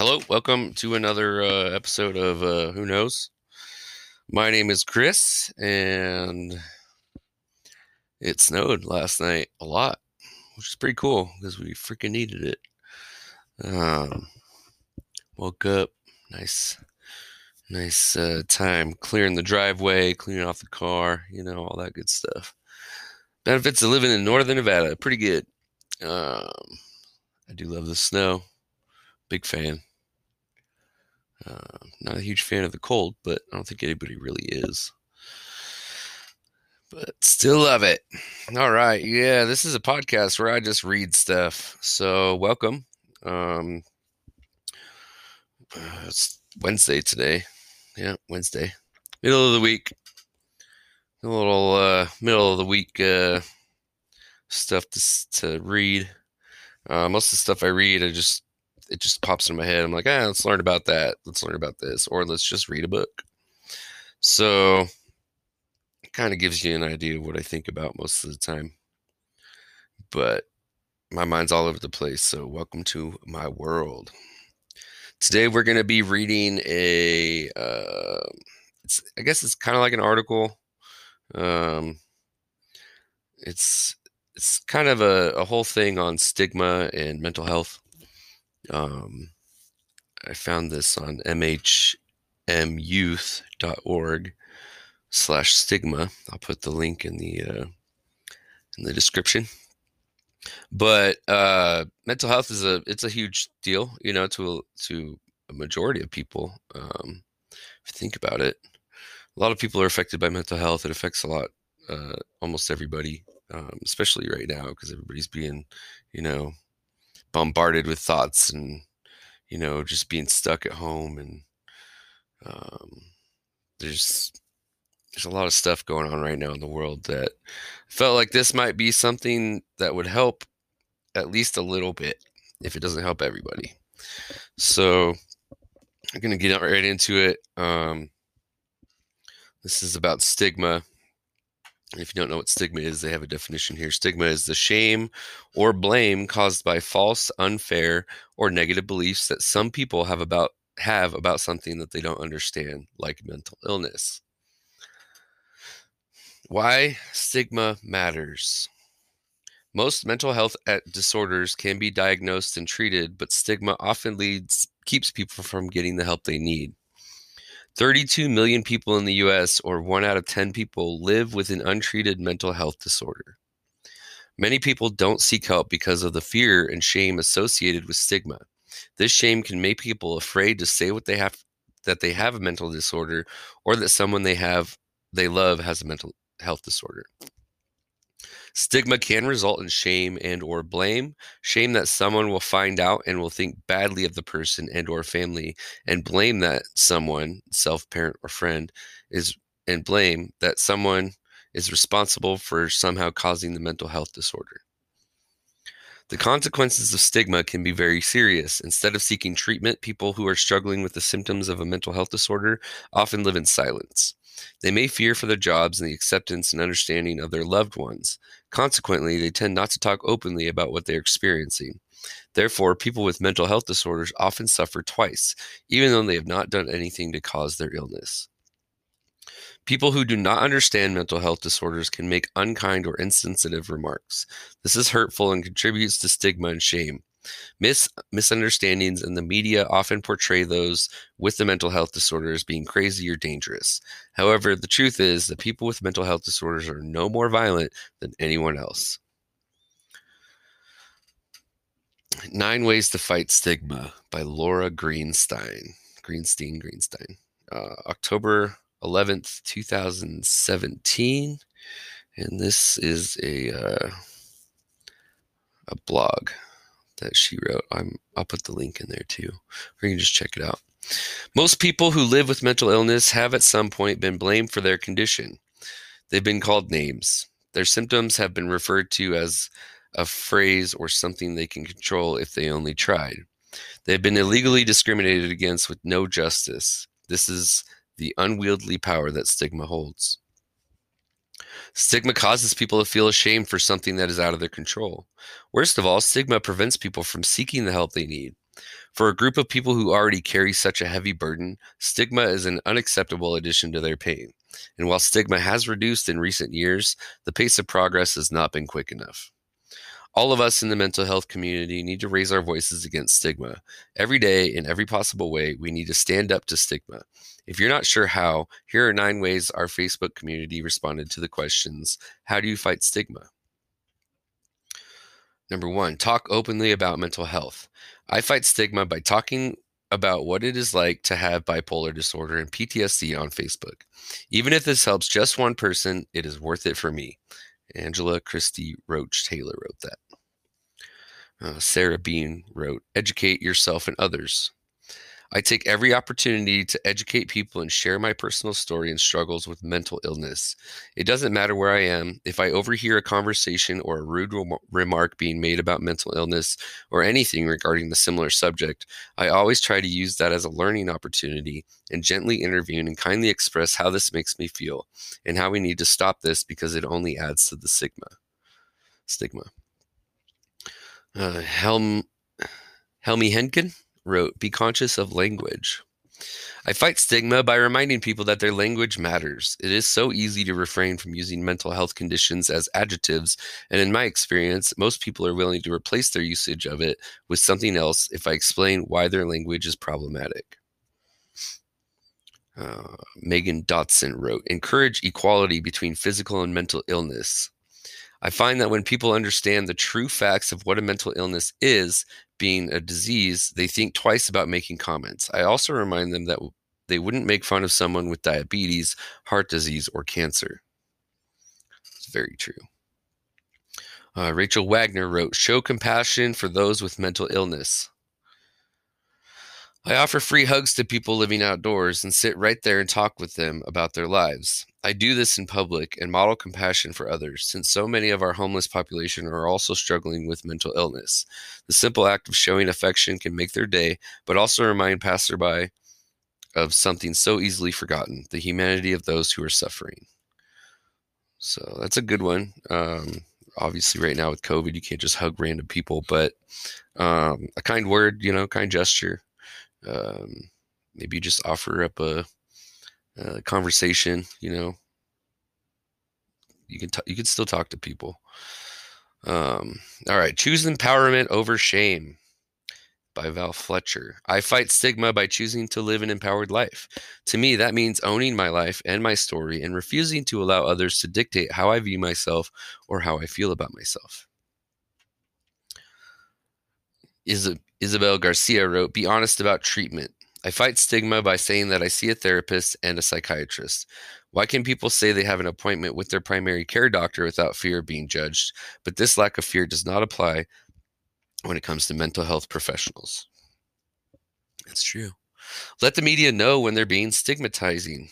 Hello, welcome to another uh, episode of uh, Who Knows. My name is Chris, and it snowed last night a lot, which is pretty cool because we freaking needed it. Um, woke up, nice, nice uh, time clearing the driveway, cleaning off the car, you know, all that good stuff. Benefits of living in northern Nevada, pretty good. Um, I do love the snow, big fan. Uh, not a huge fan of the cold, but I don't think anybody really is. But still love it. All right. Yeah, this is a podcast where I just read stuff. So, welcome. Um, it's Wednesday today. Yeah, Wednesday. Middle of the week. A little uh, middle of the week uh, stuff to, to read. Uh, most of the stuff I read, I just it just pops in my head. I'm like, ah, let's learn about that. Let's learn about this, or let's just read a book. So it kind of gives you an idea of what I think about most of the time. But my mind's all over the place. So welcome to my world. Today we're going to be reading a. Uh, it's I guess it's kind of like an article. Um, it's it's kind of a, a whole thing on stigma and mental health. Um, I found this on mhmyouth.org slash stigma. I'll put the link in the uh, in the description. But uh, mental health is a it's a huge deal, you know, to a, to a majority of people. Um, if you think about it, a lot of people are affected by mental health. It affects a lot, uh, almost everybody, um, especially right now because everybody's being, you know, bombarded with thoughts and you know just being stuck at home and um, there's there's a lot of stuff going on right now in the world that felt like this might be something that would help at least a little bit if it doesn't help everybody. So i'm going to get right into it. Um, this is about stigma if you don't know what stigma is, they have a definition here. Stigma is the shame or blame caused by false, unfair, or negative beliefs that some people have about have about something that they don't understand, like mental illness. Why stigma matters. Most mental health eh, disorders can be diagnosed and treated, but stigma often leads keeps people from getting the help they need. 32 million people in the US, or one out of 10 people, live with an untreated mental health disorder. Many people don't seek help because of the fear and shame associated with stigma. This shame can make people afraid to say what they have that they have a mental disorder or that someone they have they love has a mental health disorder. Stigma can result in shame and or blame, shame that someone will find out and will think badly of the person and or family and blame that someone, self-parent or friend is and blame that someone is responsible for somehow causing the mental health disorder. The consequences of stigma can be very serious. Instead of seeking treatment, people who are struggling with the symptoms of a mental health disorder often live in silence. They may fear for their jobs and the acceptance and understanding of their loved ones. Consequently, they tend not to talk openly about what they're experiencing. Therefore, people with mental health disorders often suffer twice, even though they have not done anything to cause their illness. People who do not understand mental health disorders can make unkind or insensitive remarks. This is hurtful and contributes to stigma and shame. Mis- misunderstandings in the media often portray those with the mental health disorder as being crazy or dangerous. However, the truth is that people with mental health disorders are no more violent than anyone else. Nine Ways to Fight Stigma by Laura Greenstein. Greenstein, Greenstein. Uh, October 11th, 2017. And this is a, uh, a blog that she wrote. I'm, I'll put the link in there too, or you can just check it out. Most people who live with mental illness have at some point been blamed for their condition. They've been called names. Their symptoms have been referred to as a phrase or something they can control if they only tried. They've been illegally discriminated against with no justice. This is the unwieldy power that stigma holds. Stigma causes people to feel ashamed for something that is out of their control. Worst of all, stigma prevents people from seeking the help they need. For a group of people who already carry such a heavy burden, stigma is an unacceptable addition to their pain. And while stigma has reduced in recent years, the pace of progress has not been quick enough. All of us in the mental health community need to raise our voices against stigma. Every day, in every possible way, we need to stand up to stigma. If you're not sure how, here are nine ways our Facebook community responded to the questions How do you fight stigma? Number one, talk openly about mental health. I fight stigma by talking about what it is like to have bipolar disorder and PTSD on Facebook. Even if this helps just one person, it is worth it for me. Angela Christie Roach Taylor wrote that. Uh, Sarah Bean wrote, Educate yourself and others. I take every opportunity to educate people and share my personal story and struggles with mental illness. It doesn't matter where I am. If I overhear a conversation or a rude rem- remark being made about mental illness or anything regarding the similar subject, I always try to use that as a learning opportunity and gently intervene and kindly express how this makes me feel and how we need to stop this because it only adds to the stigma. Stigma. Uh, Helm Helmy Henkin wrote, Be conscious of language. I fight stigma by reminding people that their language matters. It is so easy to refrain from using mental health conditions as adjectives, and in my experience, most people are willing to replace their usage of it with something else if I explain why their language is problematic. Uh, Megan Dotson wrote, Encourage equality between physical and mental illness. I find that when people understand the true facts of what a mental illness is, being a disease, they think twice about making comments. I also remind them that they wouldn't make fun of someone with diabetes, heart disease, or cancer. It's very true. Uh, Rachel Wagner wrote, Show compassion for those with mental illness. I offer free hugs to people living outdoors and sit right there and talk with them about their lives. I do this in public and model compassion for others, since so many of our homeless population are also struggling with mental illness. The simple act of showing affection can make their day, but also remind passerby of something so easily forgotten the humanity of those who are suffering. So that's a good one. Um, obviously, right now with COVID, you can't just hug random people, but um, a kind word, you know, kind gesture um, maybe just offer up a, a, conversation. You know, you can t- you can still talk to people. Um, all right, choose empowerment over shame by Val Fletcher. I fight stigma by choosing to live an empowered life. To me, that means owning my life and my story and refusing to allow others to dictate how I view myself or how I feel about myself. Is Isabel Garcia wrote, Be honest about treatment. I fight stigma by saying that I see a therapist and a psychiatrist. Why can people say they have an appointment with their primary care doctor without fear of being judged? But this lack of fear does not apply when it comes to mental health professionals. That's true. Let the media know when they're being stigmatizing.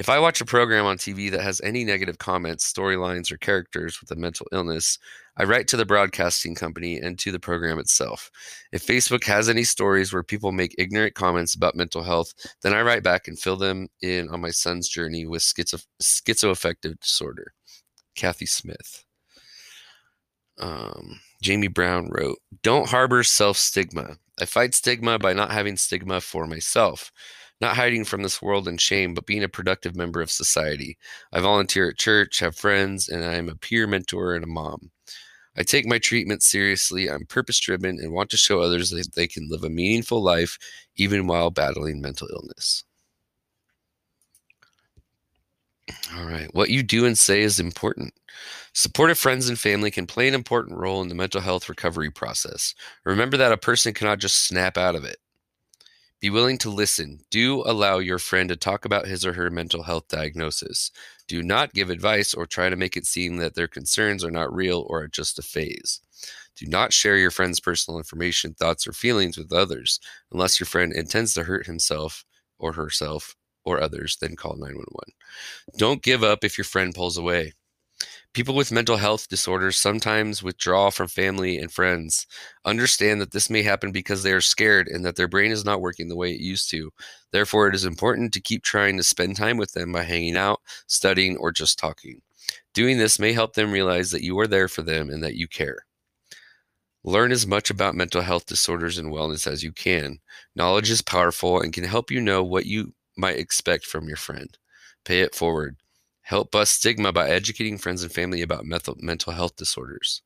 If I watch a program on TV that has any negative comments, storylines, or characters with a mental illness, I write to the broadcasting company and to the program itself. If Facebook has any stories where people make ignorant comments about mental health, then I write back and fill them in on my son's journey with schizo- schizoaffective disorder. Kathy Smith. Um, Jamie Brown wrote, Don't harbor self stigma. I fight stigma by not having stigma for myself not hiding from this world in shame, but being a productive member of society. I volunteer at church, have friends, and I am a peer mentor and a mom. I take my treatment seriously. I'm purpose driven and want to show others that they can live a meaningful life even while battling mental illness. All right. What you do and say is important. Supportive friends and family can play an important role in the mental health recovery process. Remember that a person cannot just snap out of it. Be willing to listen. Do allow your friend to talk about his or her mental health diagnosis. Do not give advice or try to make it seem that their concerns are not real or are just a phase. Do not share your friend's personal information, thoughts, or feelings with others unless your friend intends to hurt himself or herself or others, then call 911. Don't give up if your friend pulls away. People with mental health disorders sometimes withdraw from family and friends. Understand that this may happen because they are scared and that their brain is not working the way it used to. Therefore, it is important to keep trying to spend time with them by hanging out, studying, or just talking. Doing this may help them realize that you are there for them and that you care. Learn as much about mental health disorders and wellness as you can. Knowledge is powerful and can help you know what you might expect from your friend. Pay it forward. Help bust stigma by educating friends and family about mental health disorders.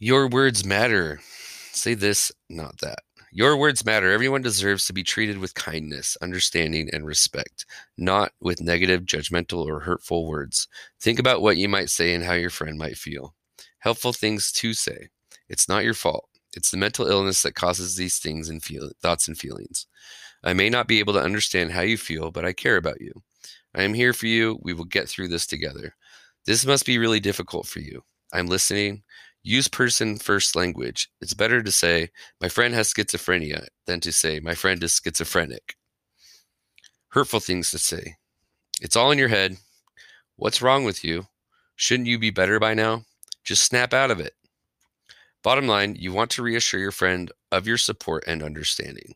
Your words matter. Say this, not that. Your words matter. Everyone deserves to be treated with kindness, understanding, and respect, not with negative, judgmental, or hurtful words. Think about what you might say and how your friend might feel. Helpful things to say. It's not your fault. It's the mental illness that causes these things and feel thoughts and feelings. I may not be able to understand how you feel, but I care about you. I am here for you. We will get through this together. This must be really difficult for you. I'm listening. Use person first language. It's better to say, my friend has schizophrenia, than to say, my friend is schizophrenic. Hurtful things to say. It's all in your head. What's wrong with you? Shouldn't you be better by now? Just snap out of it. Bottom line, you want to reassure your friend of your support and understanding.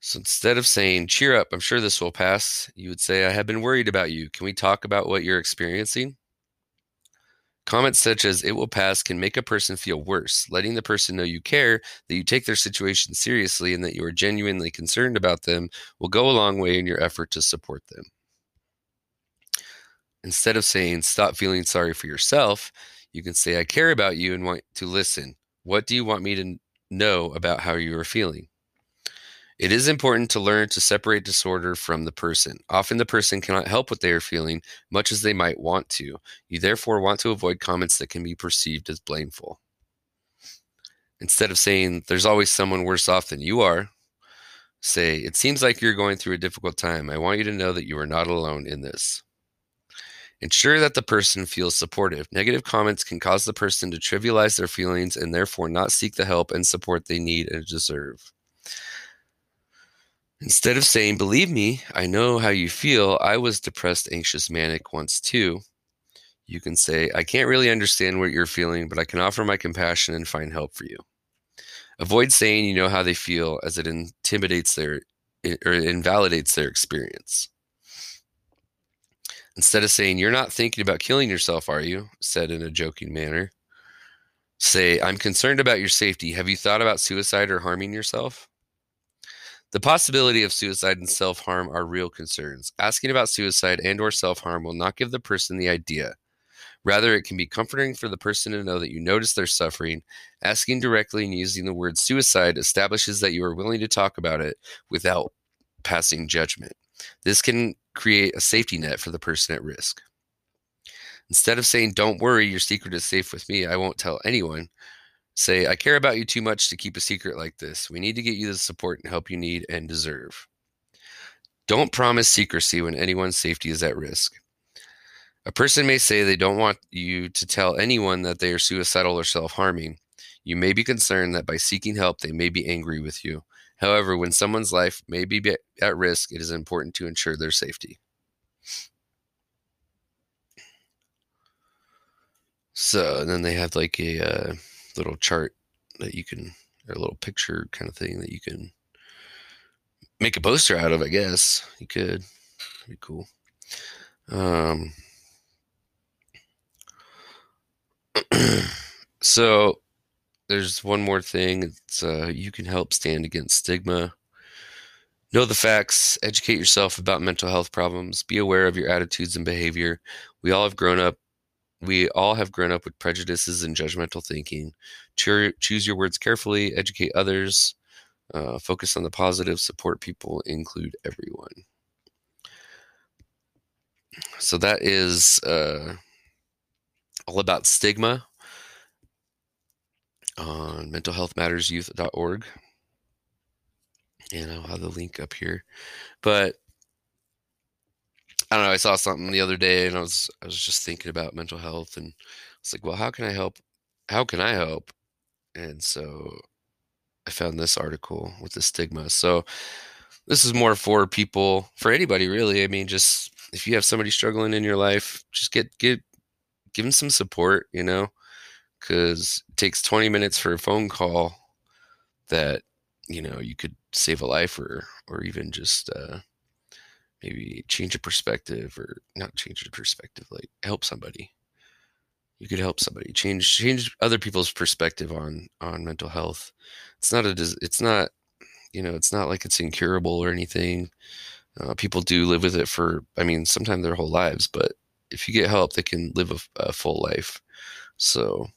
So instead of saying, cheer up, I'm sure this will pass, you would say, I have been worried about you. Can we talk about what you're experiencing? Comments such as it will pass can make a person feel worse. Letting the person know you care, that you take their situation seriously, and that you are genuinely concerned about them will go a long way in your effort to support them. Instead of saying, stop feeling sorry for yourself, you can say, I care about you and want to listen. What do you want me to know about how you are feeling? It is important to learn to separate disorder from the person. Often the person cannot help what they are feeling, much as they might want to. You therefore want to avoid comments that can be perceived as blameful. Instead of saying, there's always someone worse off than you are, say, it seems like you're going through a difficult time. I want you to know that you are not alone in this. Ensure that the person feels supportive. Negative comments can cause the person to trivialize their feelings and therefore not seek the help and support they need and deserve. Instead of saying, Believe me, I know how you feel, I was depressed, anxious, manic once too, you can say, I can't really understand what you're feeling, but I can offer my compassion and find help for you. Avoid saying you know how they feel as it intimidates their or invalidates their experience. Instead of saying, You're not thinking about killing yourself, are you? said in a joking manner. Say, I'm concerned about your safety. Have you thought about suicide or harming yourself? The possibility of suicide and self-harm are real concerns. Asking about suicide and or self-harm will not give the person the idea. Rather, it can be comforting for the person to know that you notice their suffering. Asking directly and using the word suicide establishes that you are willing to talk about it without passing judgment. This can create a safety net for the person at risk. Instead of saying, Don't worry, your secret is safe with me, I won't tell anyone, Say, I care about you too much to keep a secret like this. We need to get you the support and help you need and deserve. Don't promise secrecy when anyone's safety is at risk. A person may say they don't want you to tell anyone that they are suicidal or self harming. You may be concerned that by seeking help, they may be angry with you. However, when someone's life may be at risk, it is important to ensure their safety. So, and then they have like a. Uh, little chart that you can, or a little picture kind of thing that you can make a poster out of. I guess you could. That'd be cool. Um, so there's one more thing. It's uh, you can help stand against stigma. Know the facts. Educate yourself about mental health problems. Be aware of your attitudes and behavior. We all have grown up we all have grown up with prejudices and judgmental thinking. choose your words carefully, educate others, uh, focus on the positive, support people, include everyone. So that is uh, all about stigma on mentalhealthmattersyouth.org. And I'll have the link up here. But I don't know. I saw something the other day, and I was I was just thinking about mental health, and it's like, well, how can I help? How can I help? And so I found this article with the stigma. So this is more for people, for anybody really. I mean, just if you have somebody struggling in your life, just get get give them some support. You know, because it takes 20 minutes for a phone call that you know you could save a life or or even just uh, maybe change a perspective or not change a perspective, like help somebody. you could help somebody. Change change other people's perspective on on mental health. It's not a it's not you know it's not like it's incurable or anything. Uh, people do live with it for i mean sometimes their whole lives but if you get help they can live a, a full life. So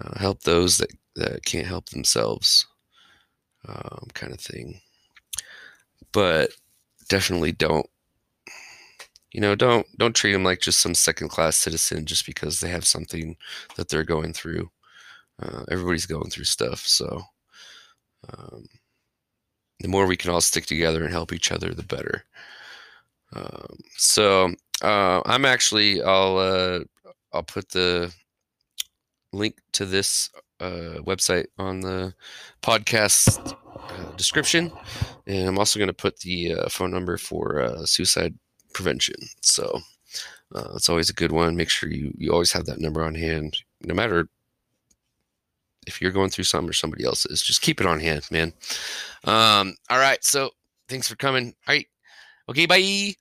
uh, help those that that can't help themselves um, kind of thing. But definitely don't you know don't don't treat them like just some second class citizen just because they have something that they're going through. Uh, everybody's going through stuff so um, the more we can all stick together and help each other the better. Um, so uh, i'm actually i'll uh, i'll put the link to this uh, website on the podcast uh, description and i'm also going to put the uh, phone number for suicide prevention. So uh, it's always a good one. Make sure you you always have that number on hand, no matter if you're going through something or somebody else is. Just keep it on hand, man. Um, all right. So thanks for coming. All right. Okay. Bye.